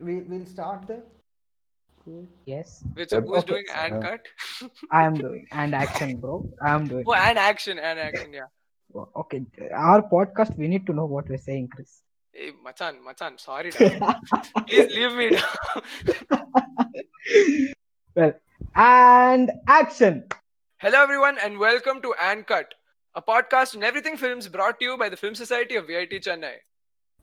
we will start the Yes, Wait, so who's Okay, doing and uh, cut? I am doing and action, bro. I am doing. oh, and action, and action, yeah. Okay, our podcast. We need to know what we're saying, Chris. Hey, Machan, Machan, sorry. da. Please leave me down. well, and action. Hello, everyone, and welcome to And Cut, a podcast on everything films brought to you by the Film Society of VIT Chennai.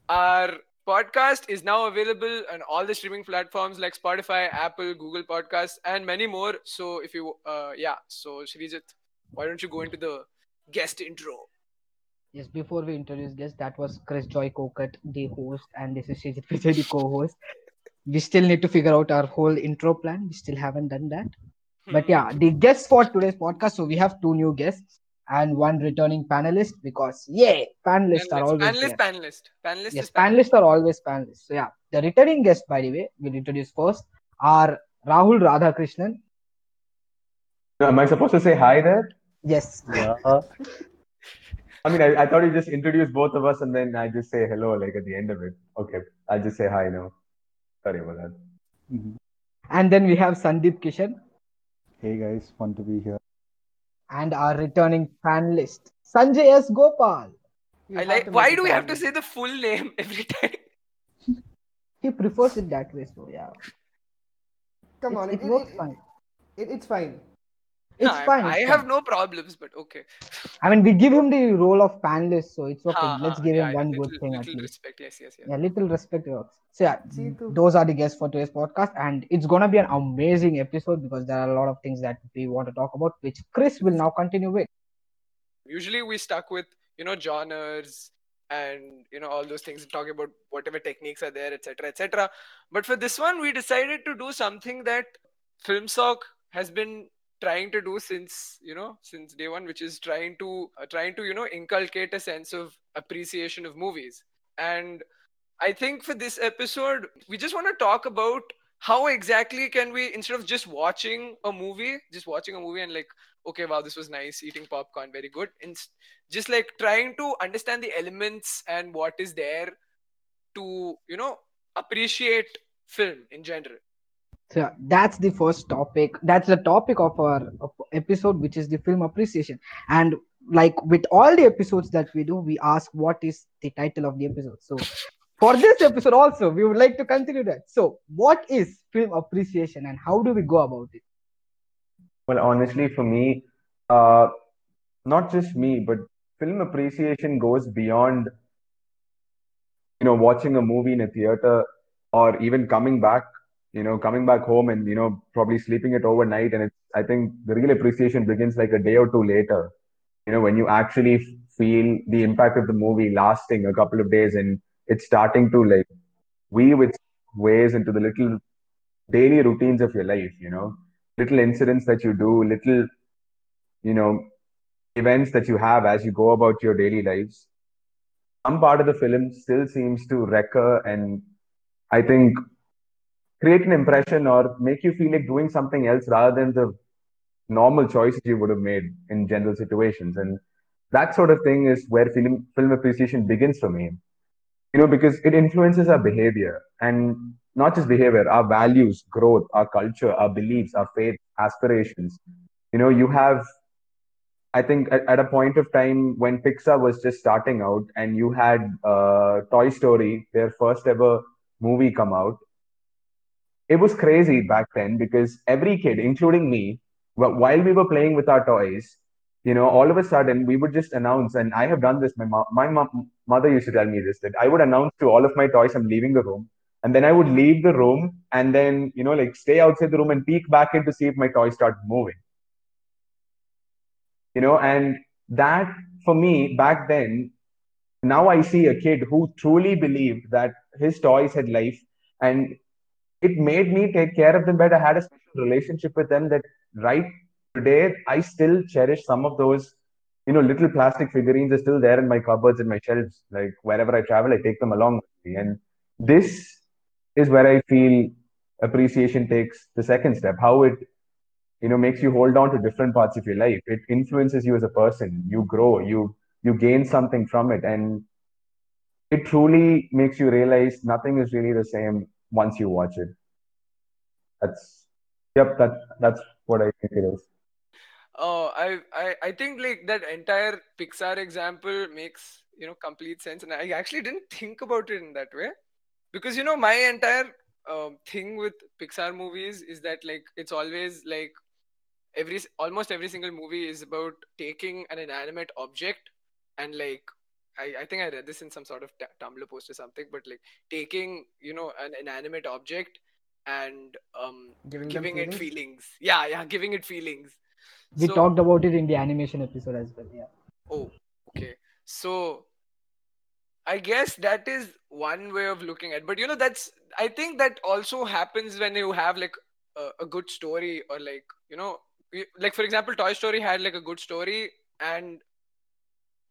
Our podcast is now available on all the streaming platforms like Spotify, Apple, Google Podcasts, and many more. So, if you, uh, yeah, so Shrijit, why don't you go into the guest intro? Yes, before we introduce guests, that was Chris Joy Kokut, the host, and this is Shijit Vijay, the co-host. We still need to figure out our whole intro plan. We still haven't done that. But yeah, the guests for today's podcast. So we have two new guests and one returning panelist because yeah, panelists are always panelist, there. panelist, panelist. Yes, is panelist. panelists are always panelists. So yeah, the returning guest, by the way, we'll introduce first are Rahul Radhakrishnan. Am I supposed to say hi there? Yes, Yeah. I mean, I, I thought you just introduce both of us and then I just say hello like at the end of it. Okay, I'll just say hi now. Sorry about that. Mm-hmm. and then we have Sandeep Kishan Hey guys, fun to be here. And our returning panelist Sanjay S. Gopal. You I like. Why do we have to say the full name every time? He prefers it that way, so yeah, Come It's- on, it it, works it, fine. It, it's fine. It's No, fine. I, it's have fine. no problems, but okay. I mean, we give him the role of panelist, so it's okay. Ha, Let's ah, give yeah, him yeah, one little, good thing at little least. respect. Yes, yes, yes. Yeah, little respect works. So yeah, See to- those are the guests for today's podcast, and it's gonna be an amazing episode because there are a lot of things that we want to talk about, which Chris will now continue with. Usually we stuck with you know genres and you know all those things, talking about whatever techniques are there, etc., etc. But for this one, we decided to do something that FilmSoc has been trying to do since you know since day one, which is trying to uh, trying to you know inculcate a sense of appreciation of movies and I think for this episode, we just want to talk about how exactly can we, instead of just watching a movie, just watching a movie and like, okay, wow, this was nice, eating popcorn, very good. And just like trying to understand the elements and what is there to, you know, appreciate film in general. So that's the first topic. That's the topic of our episode, which is the film appreciation. And like with all the episodes that we do, we ask what is the title of the episode. So for this episode also, we would like to continue that. So what is film appreciation and how do we go about it? Well, honestly, for me, uh, not just me, but film appreciation goes beyond, you know, watching a movie in a theater or even coming back, you know, coming back home and, you know, probably sleeping it overnight. And it's, I think the real appreciation begins like a day or two later, you know, when you actually feel the impact of the movie lasting a couple of days and it's starting to like weave its ways into the little daily routines of your life, you know, little incidents that you do, little, you know, events that you have as you go about your daily lives. Some part of the film still seems to recur and I think create an impression or make you feel like doing something else rather than the normal choices you would have made in general situations. And that sort of thing is where film film appreciation begins for me. You know, because it influences our behavior and not just behavior, our values, growth, our culture, our beliefs, our faith, aspirations. You know, you have I think at, at a point of time when Pixar was just starting out and you had uh, Toy Story, their first ever movie come out. It was crazy back then because every kid, including me, wh- while we were playing with our toys, you know, all of a sudden we would just announce, and I have done this. My mo- my mom, mother used to tell me this that I would announce to all of my toys I'm leaving the room, and then I would leave the room and then you know like stay outside the room and peek back in to see if my toys start moving you know and that for me back then now i see a kid who truly believed that his toys had life and it made me take care of them better i had a special relationship with them that right today i still cherish some of those you know little plastic figurines are still there in my cupboards and my shelves. Like wherever i travel i take them along with me. And this is where i feel appreciation takes the second step how it you know makes you hold on to different parts of your life. It influences you as a person. You grow you you gain something from it. And it truly makes you realize nothing is really the same once you watch it. That's yep. That that's what I think it is. Oh, I, I I think like that entire Pixar example makes you know complete sense, and I actually didn't think about it in that way, because you know my entire um, thing with Pixar movies is that like it's always like every almost every single movie is about taking an inanimate object and like I, I think I read this in some sort of t- Tumblr post or something, but like taking you know an inanimate object and um Giving, giving it feelings? feelings. Yeah, yeah, giving it feelings. We So- talked about it in the animation episode as well. Yeah. Oh, okay. So I guess that is one way of looking at. But you know, that's I think that also happens when you have like a, a good story or like you know, like for example, Toy Story had like a good story and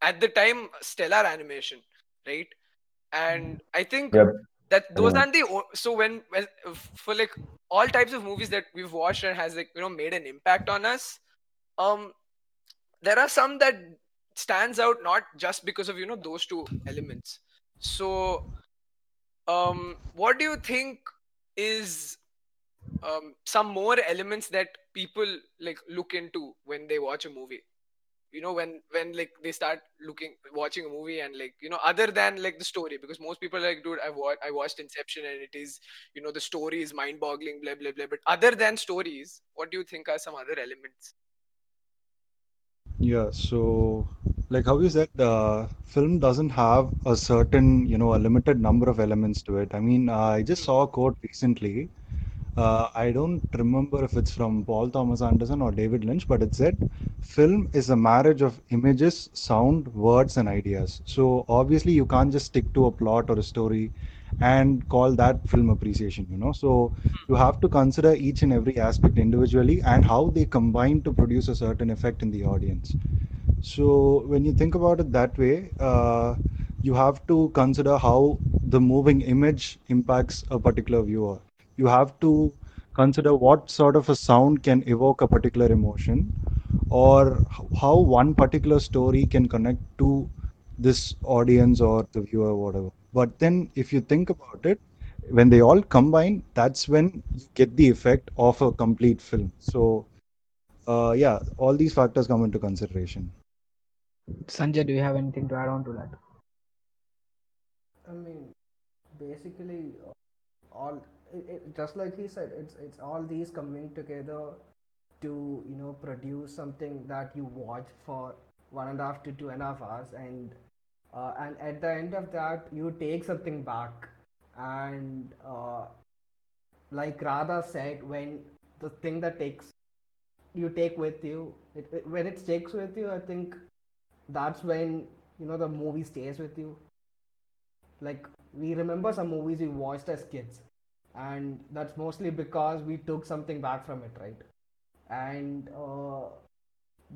at the time stellar animation, right? And I think Yep. that those Yeah. aren't the so when, when for like all types of movies that we've watched and has like you know made an impact on us um there are some that stands out not just because of you know those two elements so um what do you think is um some more elements that people like look into when they watch a movie you know when when like they start looking watching a movie and like you know other than like the story because most people are like dude i wa- i watched inception and it is you know the story is mind boggling blah blah blah but other than stories what do you think are some other elements Yeah, so like how you said, the film doesn't have a certain, you know, a limited number of elements to it. I mean, uh, I just saw a quote recently. Uh, I don't remember if it's from Paul Thomas Anderson or David Lynch, but it said, film is a marriage of images, sound, words, and ideas. So obviously, you can't just stick to a plot or a story and call that film appreciation, you know. So you have to consider each and every aspect individually and how they combine to produce a certain effect in the audience. So when you think about it that way, uh, you have to consider how the moving image impacts a particular viewer. You have to consider what sort of a sound can evoke a particular emotion, or how one particular story can connect to this audience or the viewer, or whatever. But then, if you think about it, when they all combine, that's when you get the effect of a complete film. So, uh, yeah, all these factors come into consideration. Sanjay, do you have anything to add on to that? I mean, basically, all it, it, just like he said, it's it's all these coming together to you know produce something that you watch for one and a half to two and a half hours, and uh, and at the end of that, you take something back, and uh, like Radha said, when the thing that takes you take with you, it, it, when it sticks with you, I think that's when you know the movie stays with you. Like we remember some movies we watched as kids and that's mostly because we took something back from it right? And uh,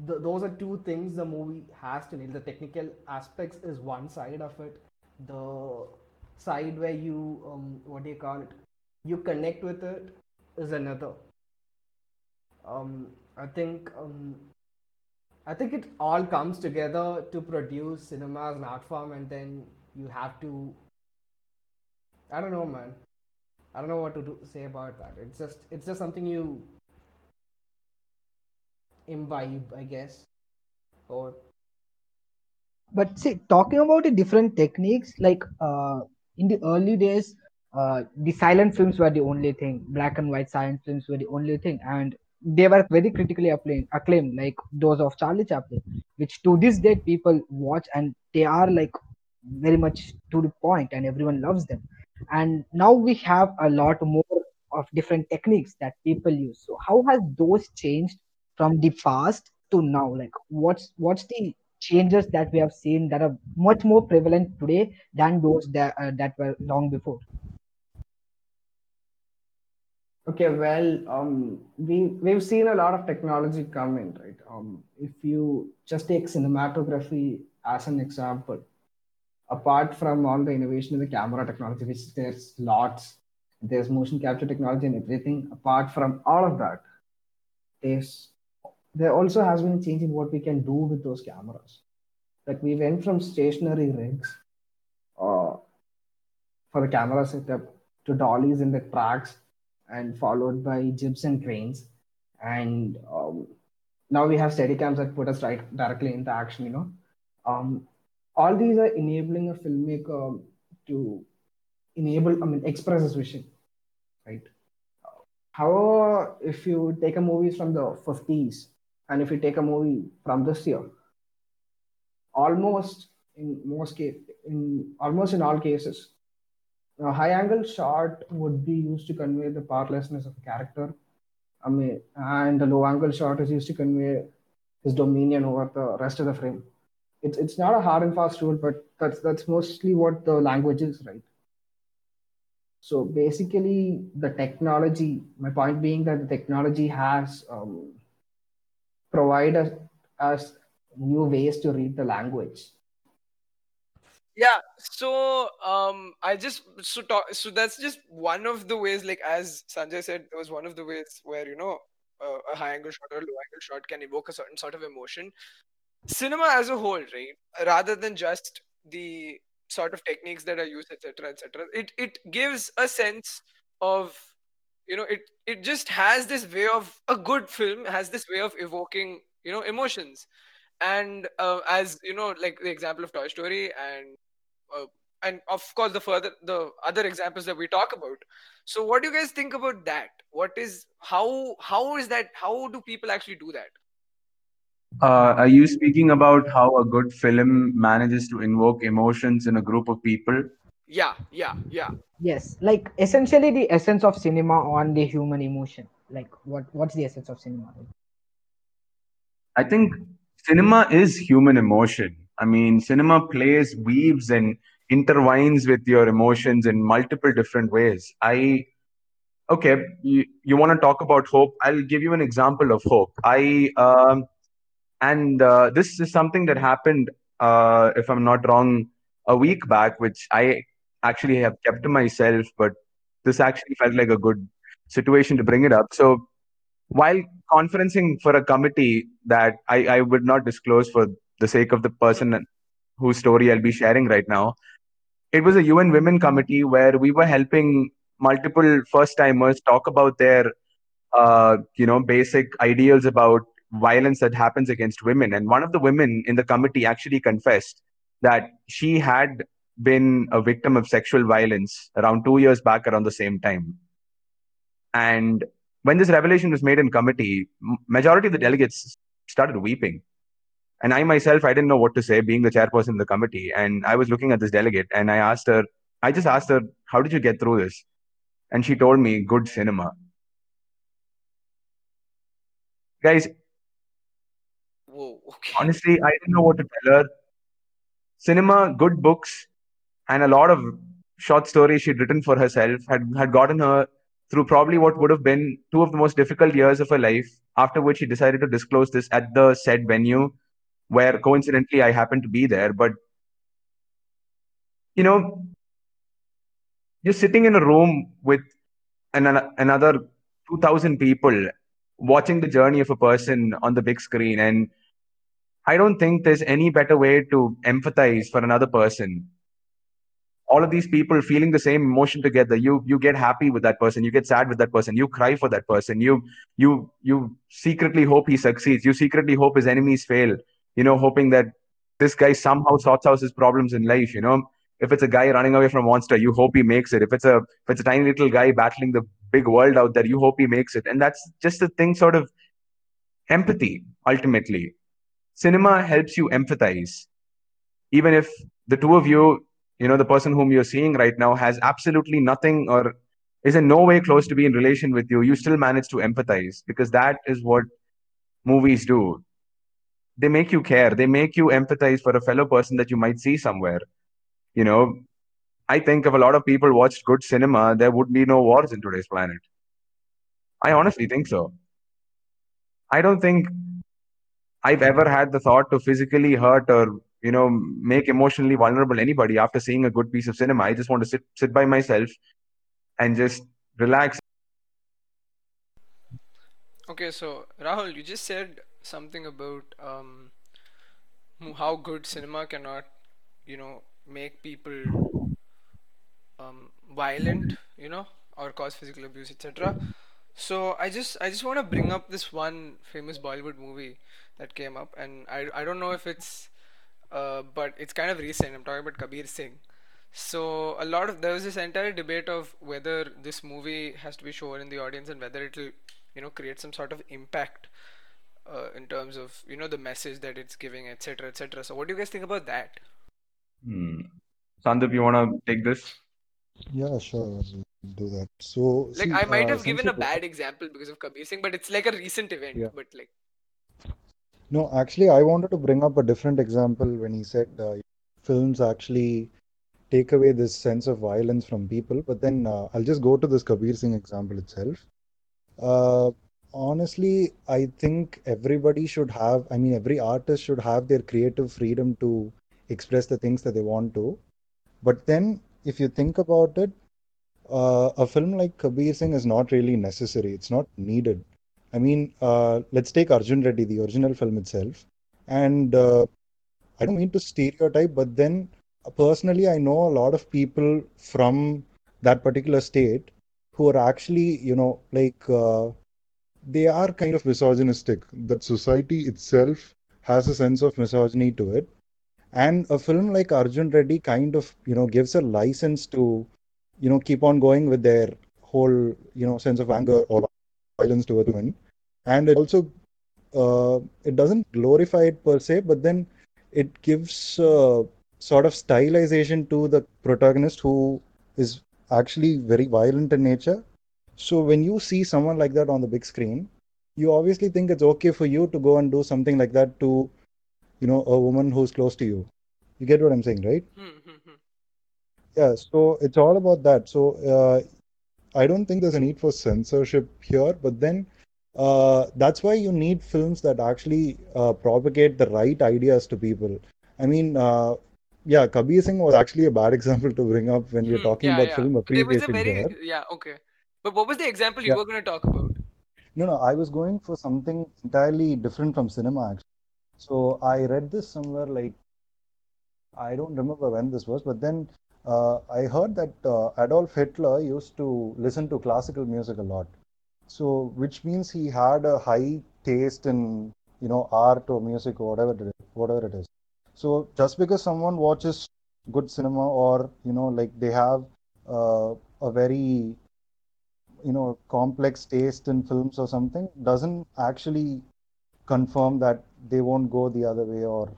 th- those are two things the movie has to nail. The technical aspects is one side of it. The side where you um, what do you call it? You connect with it is another. Um, i think um, i think it all comes together to produce cinema as an art form and then you have to i don't know man i don't know what to do, say about that. It's just it's just something you imbibe i guess or but see talking about the different techniques like uh, in the early days uh, the silent films were the only thing. Black and white silent films were the only thing. And they were very critically acclaimed, acclaimed like those of charlie chaplin which to this day people watch and they are like very much to the point and everyone loves them and now we have a lot more of different techniques that people use. So how has those changed from the past to now? Like what's what's the changes that we have seen that are much more prevalent today than those that, uh, that were long before? Okay, well, um, we we've seen a lot of technology come in, right? Um, if you just take cinematography as an example, apart from all the innovation in the camera technology, which there's lots, there's motion capture technology and everything. Apart from all of that, there's there also has been a change in what we can do with those cameras. Like we went from stationary rigs, uh, for the camera setup to dollies in the tracks and followed by jibs and cranes and um, now we have steadicams that put us right directly into action you know um, all these are enabling a filmmaker to enable i mean express his vision right however if you take a movie from the 50s and if you take a movie from this year almost in most case in almost in all cases a high angle shot would be used to convey the powerlessness of a character I mean, and the low angle shot is used to convey his dominion over the rest of the frame. It's it's not a hard and fast rule, but that's that's mostly what the language is, right? So basically, the technology. My point being that the technology has um, provided us new ways to read the language yeah so um i just so talk so that's just one of the ways like as sanjay said it was one of the ways where you know uh, a high angle shot or a low angle shot can evoke a certain sort of emotion cinema as a whole right rather than just the sort of techniques that are used etc etc it it gives a sense of you know it it just has this way of a good film has this way of evoking you know emotions. And uh, as you know like the example of toy story and uh, and of course the further the other examples that we talk about. So what do you guys think about that? What is how how is that how do people actually do that uh, are you speaking about how a good film manages to invoke emotions in a group of people? Yeah yeah yeah. Yes like essentially the essence of cinema on the human emotion. Like what what's the essence of cinema? I think cinema is human emotion. I mean cinema plays weaves and intertwines with your emotions in multiple different ways. I okay you, you want to talk about hope? I'll give you an example of hope. I um, and uh, this is something that happened uh, if i'm not wrong a week back which i actually have kept to myself but this actually felt like a good situation to bring it up. So while conferencing for a committee that I, I would not disclose for the sake of the person whose story I'll be sharing right now, it was a UN Women Committee where we were helping multiple first timers talk about their, uh, you know, basic ideals about violence that happens against women. And one of the women in the committee actually confessed that she had been a victim of sexual violence around two years back around the same time. And when this revelation was made in committee, majority of the delegates started weeping. And I myself, I didn't know what to say, being the chairperson of the committee. And I was looking at this delegate, and I asked her, I just asked her, "How did you get through this?" And she told me, "Good cinema." Guys, Whoa, okay. honestly, I didn't know what to tell her. Cinema, good books, and a lot of short stories she'd written for herself had, had gotten her through probably what would have been two of the most difficult years of her life, after which she decided to disclose this at the said venue, where coincidentally I happened to be there. But, you know, just sitting in a room with an, another 2,000 people watching the journey of a person on the big screen. And I don't think there's any better way to empathize for another person. All of these people feeling the same emotion together you you get happy with that person you get sad with that person you cry for that person you you you secretly hope he succeeds you secretly hope his enemies fail you know hoping that this guy somehow sorts out his problems in life you know. If it's a guy running away from monster you hope he makes it. If it's a if it's a tiny little guy battling the big world out there you hope he makes it. And that's just the thing sort of empathy ultimately cinema helps you empathize. Even if the two of you you know the person whom you're seeing right now has absolutely nothing or is in no way close to be in relation with you you still manage to empathize because that is what movies do. They make you care. They make you empathize for a fellow person that you might see somewhere. You know i think if a lot of people watched good cinema there would be no wars in today's planet. I honestly think so. I don't think i've ever had the thought to physically hurt or you know make emotionally vulnerable anybody after seeing a good piece of cinema i just want to sit sit by myself and just relax okay so rahul you just said something about um how good cinema cannot you know make people um, violent, you know, or cause physical abuse, etc. So I just I just want to bring up this one famous Bollywood movie that came up, and I I don't know if it's uh, but it's kind of recent. I'm talking about Kabir Singh. So a lot of there was this entire debate of whether this movie has to be shown in the audience and whether it'll you know create some sort of impact uh, in terms of you know the message that it's giving, etc., etc. So what do you guys think about that? Hmm. Sandip, you want to take this? Yeah, sure, I'll do that. So, Like see, I might uh, have given a bad example because of Kabir Singh, but it's like a recent event. yeah. But like No, actually, I wanted to bring up a different example when he said uh, films actually take away this sense of violence from people. But then uh, I'll just go to this Kabir Singh example itself. Uh, honestly, I think everybody should have, I mean, every artist should have their creative freedom to express the things that they want to. But then, if you think about it, uh, a film like Kabir Singh is not really necessary. It's not needed. I mean, uh, let's take Arjun Reddy, the original film itself. And uh, I don't mean to stereotype, but then uh, personally, I know a lot of people from that particular state who are actually, you know, like uh, they are kind of misogynistic. That society itself has a sense of misogyny to it. And a film like Arjun Reddy kind of, you know, gives a license to, you know, keep on going with their whole, you know, sense of anger or violence towards women. And it also, uh, it doesn't glorify it per se, but then it gives uh, sort of stylization to the protagonist who is actually very violent in nature. So when you see someone like that on the big screen, you obviously think it's okay for you to go and do something like that to, you know, a woman who's close to you. You get what I'm saying, right? hmm, hmm, hmm. Yeah, so it's all about that. So uh, I don't think there's a need for censorship here, but then uh, that's why you need films that actually uh, propagate the right ideas to people. I mean, uh, yeah, Kabir Singh was actually a bad example to bring up when we're Hmm, talking yeah, about yeah. film But there was a appreciation very yeah okay. But what was the example you Yeah, were going to talk about? no, no, I was going for something entirely different from cinema, actually. So I read this somewhere like I don't remember when this was, but then I heard that uh, Adolf Hitler used to listen to classical music a lot. So, which means he had a high taste in, you know, art or music or whatever it is, whatever it is. So, just because someone watches good cinema or, you know, like they have uh, a very, you know, complex taste in films or something, doesn't actually confirm that they won't go the other way or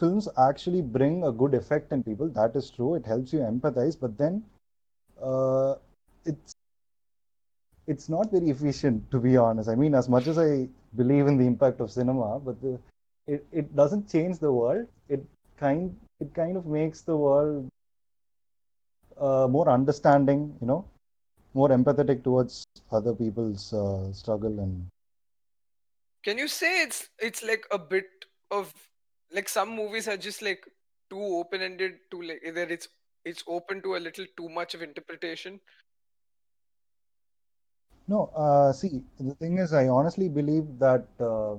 films actually bring a good effect in people. That is true. It helps you empathize, but then uh, it's it's not very efficient, to be honest. I mean, as much as I believe in the impact of cinema, but the, it, it doesn't change the world. It kind it kind of makes the world uh, more understanding, you know, more empathetic towards other people's uh, struggle and Can you say it's it's like a bit of like some movies are just like too open-ended to like either it's it's open to a little too much of interpretation. No, uh, see, the thing is, I honestly believe that uh,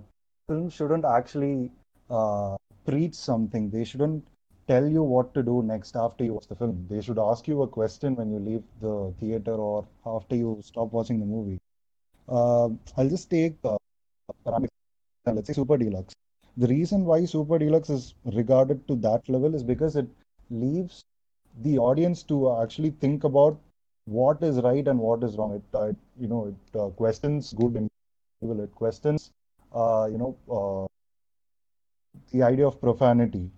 films shouldn't actually uh, preach something. They shouldn't tell you what to do next after you watch the film. They should ask you a question when you leave the theater or after you stop watching the movie. Uh, I'll just take, uh, let's say Super Deluxe. The reason why Super Deluxe is regarded to that level is because it leaves the audience to actually think about what is right and what is wrong. It, uh, you know, it uh, questions good and evil. It questions, uh, you know, uh, the idea of profanity.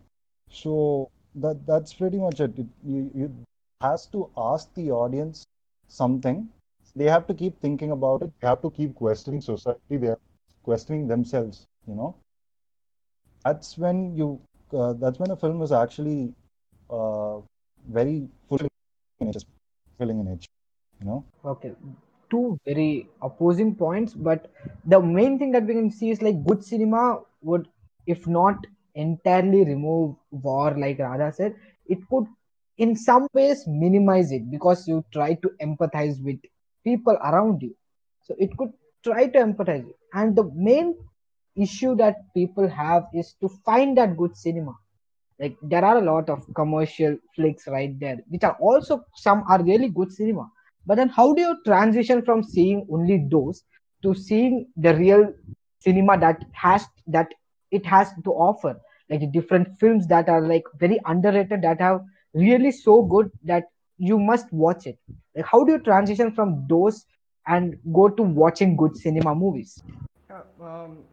So that that's pretty much it. it you, you has to ask the audience something. They have to keep thinking about it. They have to keep questioning society. They are questioning themselves. You know, that's when you. Uh, that's when a film is actually uh, very fulfilling in nature. You know. Okay, two very opposing points, but the main thing that we can see is like good cinema would, if not entirely remove war, like Radha said, it could in some ways minimize it because you try to empathize with people around you. So it could try to empathize. And the main issue that people have is to find that good cinema. Like there are a lot of commercial flicks right there which are also some are really good cinema. But then how do you transition from seeing only those to seeing the real cinema that has that it has to offer? Like different films that are like very underrated that have really so good that you must watch it. Like how do you transition from those and go to watching good cinema movies? Um,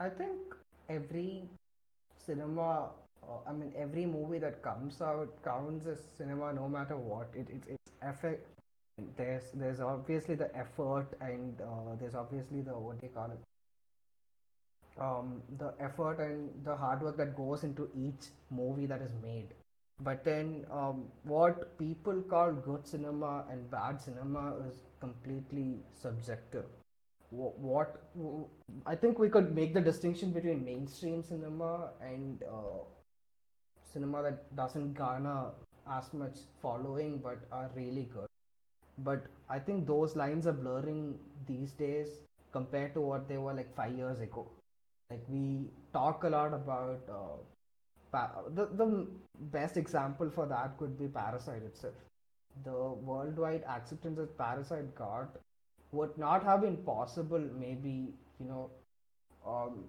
I think every cinema, uh, I mean, every movie that comes out counts as cinema no matter what. It, it, it's effect. There's there's obviously the effort and uh, there's obviously the what they call it? Um, the effort and the hard work that goes into each movie that is made. But then, um, what people call good cinema and bad cinema is completely subjective what I think we could make the distinction between mainstream cinema and uh, cinema that doesn't garner as much following but are really good. But I think those lines are blurring these days compared to what they were like five years ago. Like we talk a lot about uh, pa- the the best example for that could be Parasite itself. The worldwide acceptance that Parasite got would not have been possible maybe you know um,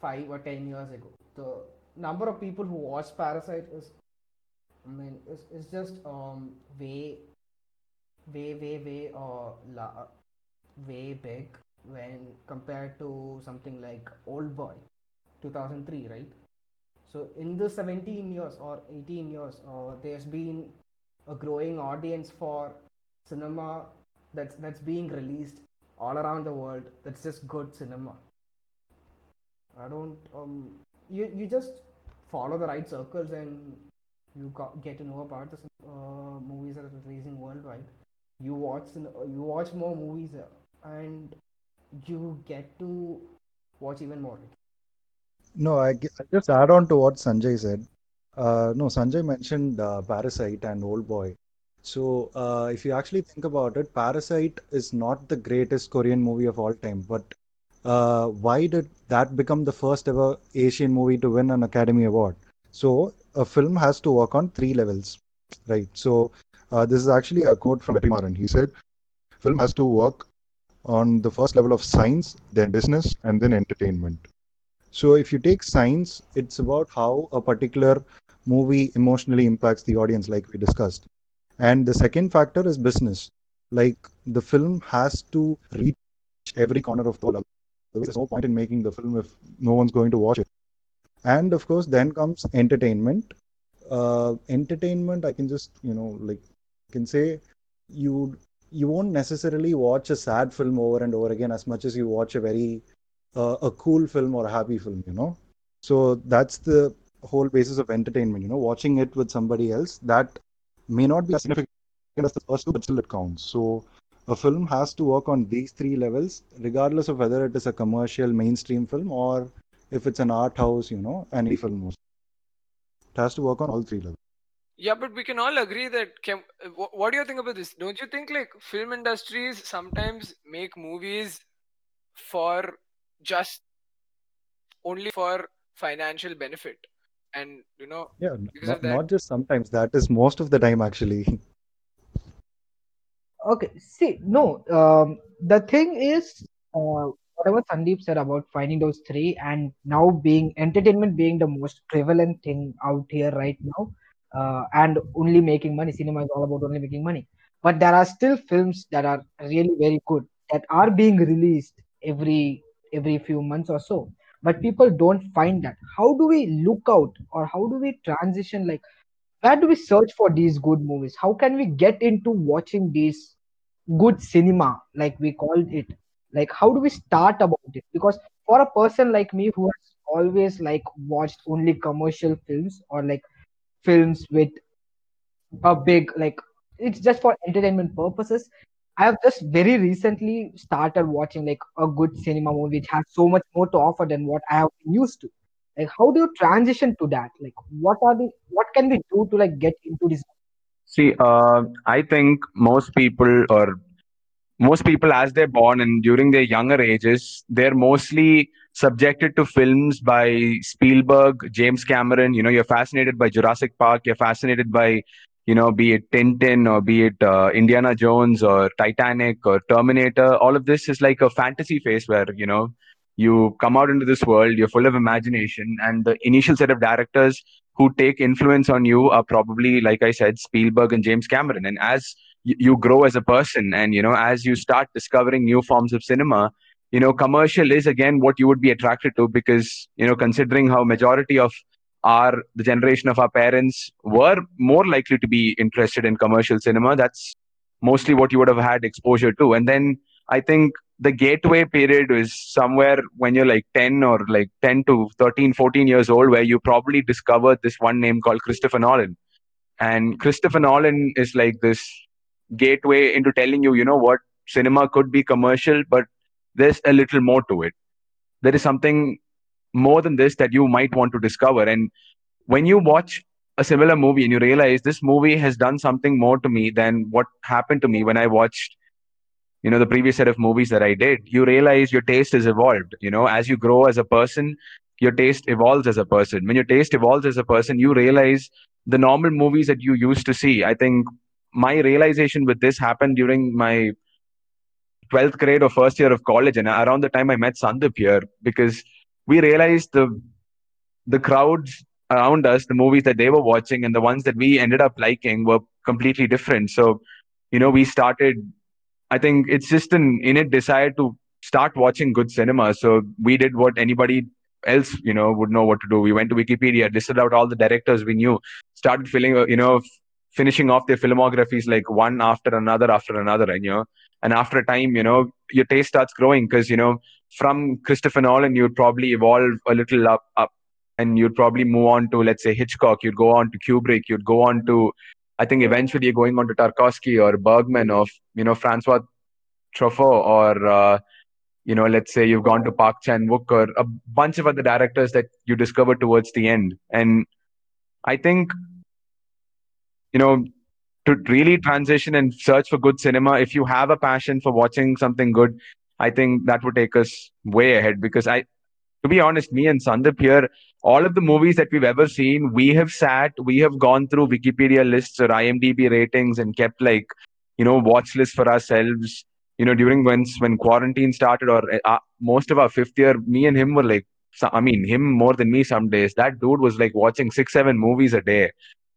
five or ten years ago. The number of people who watch parasite is i mean is, is just um, way way way way uh, la- way big when compared to something like old boy 2003 right? So in the 17 years or 18 years uh, there's been a growing audience for cinema that's that's being released all around the world that's just good cinema i don't um you you just follow the right circles and you get to know about the uh, movies that are releasing worldwide you watch you watch more movies uh, and you get to watch even more No, I just add on to what Sanjay said. Uh, no, Sanjay mentioned uh, Parasite and Old Boy. So, uh, if you actually think about it, Parasite is not the greatest Korean movie of all time. But uh, why did that become the first ever Asian movie to win an Academy Award? So, a film has to work on three levels, right? So, uh, this is actually a quote from Vetrimaran. He said, "Film has to work on the first level of science, then business, and then entertainment." So if you take science, it's about how a particular movie emotionally impacts the audience, like we discussed. And the second factor is business. Like the film has to reach every corner of the world. There's no point in making the film if no one's going to watch it. And of course, then comes entertainment. Uh, entertainment, I can just, you know, like I can say you you won't necessarily watch a sad film over and over again as much as you watch a very uh, a cool film or a happy film, you know. So that's the whole basis of entertainment, you know, watching it with somebody else that may not be as significant as the first two, but still it counts. So a film has to work on these three levels, regardless of whether it is a commercial mainstream film or if it's an art house, you know, an indie film. It has to work on all three levels. Yeah, but we can all agree that. Can, what do you think about this? Don't you think like film industries sometimes make movies for just only for financial benefit, and you know Yeah, not, that. not just sometimes, that is most of the time actually. Okay, see, no, um, the thing is, uh, whatever Sandeep said about finding those three and now being entertainment being the most prevalent thing out here right now, uh, and only making money. Cinema is all about only making money. But there are still films that are really very good that are being released every every few months or so. But people don't find that. How do we look out or how do we transition? Like, where do we search for these good movies? How can we get into watching these good cinema like we called it like how do we start about it because for a person like me who has always like watched only commercial films or like films with a big like it's just for entertainment purposes i have just very recently started watching like a good cinema movie which has so much more to offer than what i have been used to like how do you transition to that like what are the what can we do to like get into this See, uh, I think most people or most people as they're born and during their younger ages they're mostly subjected to films by Spielberg, James Cameron. You know, you're fascinated by Jurassic Park. You're fascinated by, you know, be it Tintin or be it uh, Indiana Jones or Titanic or Terminator. All of this is like a fantasy phase where you know you come out into this world. You're full of imagination, and the initial set of directors who take influence on you are probably, like I said, Spielberg and James Cameron. And as y- you grow as a person, and you know, as you start discovering new forms of cinema, you know commercial is again what you would be attracted to because you know considering how majority of our the generation of our parents were more likely to be interested in commercial cinema. That's mostly what you would have had exposure to. And then i think the gateway period is somewhere when you're like 10 or like 10 to 13 14 years old where you probably discovered this one name called christopher nolan. And christopher nolan is like this gateway into telling you you know what cinema could be commercial but there's a little more to it. There is something more than this that you might want to discover. And when you watch a similar movie and you realize this movie has done something more to me than what happened to me when I watched, you know, the previous set of movies that I did, you realize your taste has evolved. You know, as you grow as a person, your taste evolves as a person. When your taste evolves as a person, you realize the normal movies that you used to see. I think my realization with this happened during my 12th grade or first year of college and around the time i met sandip here because we realized the the crowds around us the movies that they were watching and the ones that we ended up liking were completely different. So you know we started i think it's just an innate desire to start watching good cinema. So we did what anybody else you know would know what to do. We went to wikipedia listed out all the directors we knew started filling you know finishing off their filmographies like one after another after another and you know. And after a time you know your taste starts growing because you know from christopher nolan you'd probably evolve a little up up and you'd probably move on to let's say hitchcock. You'd go on to kubrick. You'd go on to i think eventually you're going on to tarkovsky or bergman of you know francois truffaut or uh, you know let's say you've gone to park chan wook or a bunch of other directors that you discover towards the end. And i think you know to really transition and search for good cinema if you have a passion for watching something good i think that would take us way ahead because i to be honest me and sandip here all of the movies that we've ever seen we have sat we have gone through wikipedia lists or imdb ratings and kept like you know watch lists for ourselves you know during when when quarantine started or uh, most of our fifth year me and him were like i mean him more than me some days that dude was like watching six seven movies a day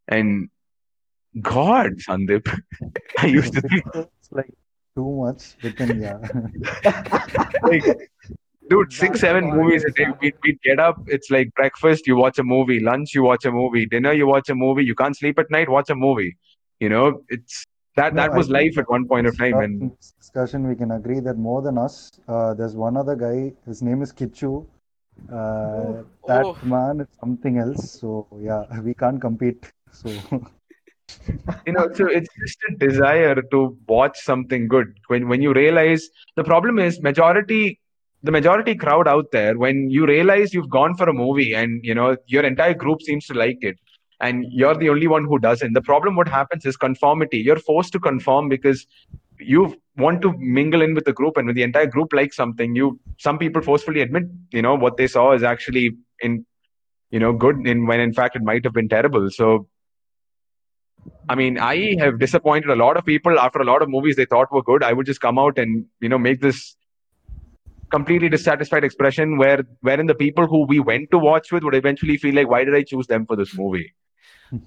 and God, Sandip. I used to think like too much, but then yeah. like, dude, six, seven movies a day. We'd, we'd get up, it's like breakfast, you watch a movie, lunch, you watch a movie, dinner, you watch a movie, you can't sleep at night, watch a movie. You know, it's that No, that was life at one point of time. uh, And discussion, we can agree that more than us, uh, there's one other guy. His name is Kichu. Uh, that Oh. man is something else. So yeah, we can't compete. So you know so it's just a desire to watch something good. When when you realize the problem is majority the majority crowd out there when you realize you've gone for a movie and you know your entire group seems to like it and you're the only one who doesn't the problem what happens is conformity. You're forced to conform because you want to mingle in with the group and when the entire group likes something you some people forcefully admit you know what they saw is actually in you know good in when in fact it might have been terrible. So I mean, I have disappointed a lot of people after a lot of movies they thought were good. I would just come out and you know make this completely dissatisfied expression where wherein the people who we went to watch with would eventually feel like, why did I choose them for this movie?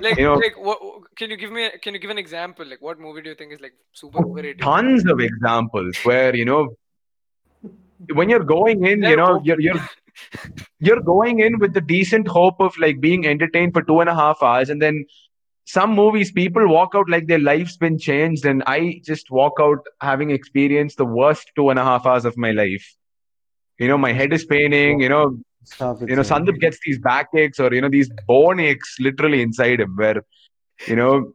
Like, You know- like, what? Can you give me? Can you give an example? Like, what movie do you think is like super overrated? Tons of examples where you know when you're going in, you know, you're you're you're going in with the decent hope of like being entertained for two and a half hours, and then some movies people walk out like their life's been changed, and I just walk out having experienced the worst two and a half hours of my life. You know, my head is paining. You know, stuff. you know, it's, Sandip gets these backaches or you know these bone aches literally inside him. Where, you know,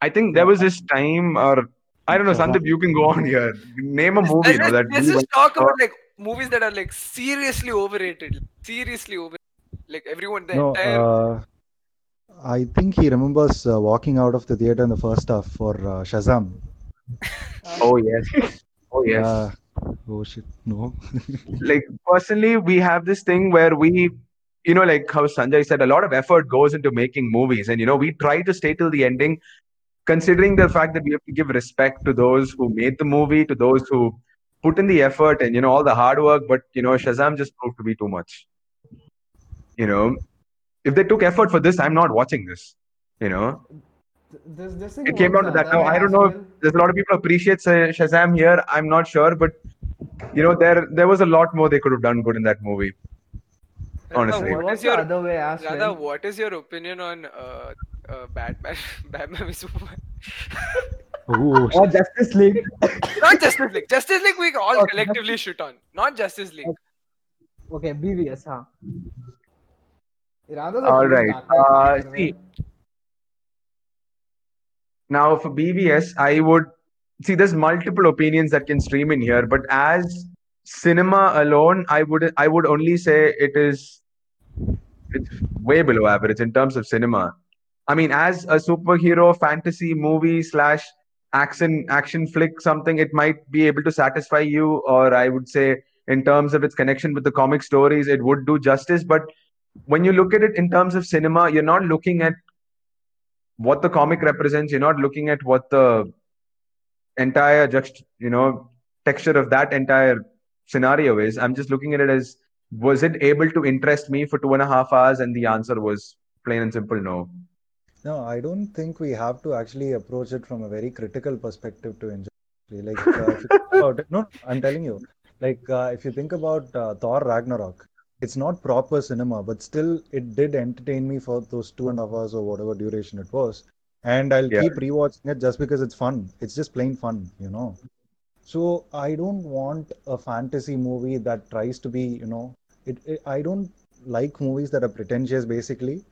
I think there was this time, or I don't know, Shazam. Sandip, you can go on here. Name a movie, you know, let's, that let's just talk about like movies that are like seriously overrated. Seriously overrated. Like everyone, the no, entire. uh, I think he remembers uh, walking out of the theater in the first half for uh, Shazam. Oh yes, oh yes. Yeah, Oh shit, no. like personally we have this thing where we you know like how sanjay said a lot of effort goes into making movies. And you know we try to stay till the ending considering the fact that we have to give respect to those who made the movie to those who put in the effort and you know all the hard work. But you know shazam just proved to be too much. You know if they took effort for this i'm not watching this you know This this thing it came down to the that now i don't know if there's a lot of people appreciate shazam here i'm not sure but you know there there was a lot more they could have done good in that movie honestly. It what works is the your other way as Radha, what is your opinion on uh, uh, Batman? Batman v Superman. Oh, Or Justice League. Not Justice League. Justice League we all Okay, collectively shit on. Not Justice League. Okay, BVS, huh? All right. Uh, see, now for BVS, I would see there's multiple opinions that can stream in here, but as cinema alone, I would I would only say it is it's way below average in terms of cinema. I mean, as a superhero fantasy movie slash action action flick, something it might be able to satisfy you, or I would say in terms of its connection with the comic stories, it would do justice. But when you look at it in terms of cinema, you're not looking at what the comic represents. You're not looking at what the entire just you know texture of that entire scenario is. I'm just looking at it as was it able to interest me for two and a half hours? And the answer was plain and simple no. No, I don't think we have to actually approach it from a very critical perspective to enjoy. Like, uh, it, no, I'm telling you, like, uh, if you think about uh, Thor Ragnarok, it's not proper cinema, but still, it did entertain me for those two and a half hours or whatever duration it was. And I'll Yeah. keep rewatching it just because it's fun. It's just plain fun, you know. So I don't want a fantasy movie that tries to be, you know, it, it I don't like movies that are pretentious, basically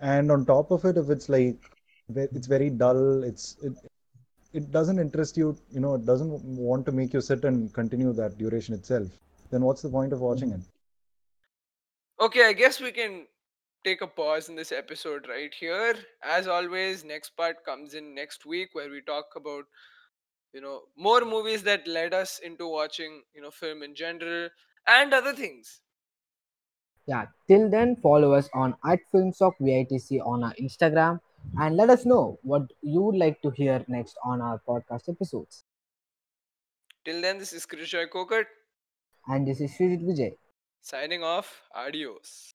and on top of it if it's like it's very dull it's it, it doesn't interest you you know it doesn't want to make you sit and continue that duration itself then what's the point of watching hmm. it Okay, I guess we can take a pause in this episode right here. As always, next part comes in next week where we talk about you know more movies that led us into watching you know film in general and other things. Yeah, till then, follow us on at Filmsock VITC on our Instagram and let us know what you would like to hear next on our podcast episodes. Till then, this is Krish Joy Kokot And this is Srijit Vijay. Signing off. Adios.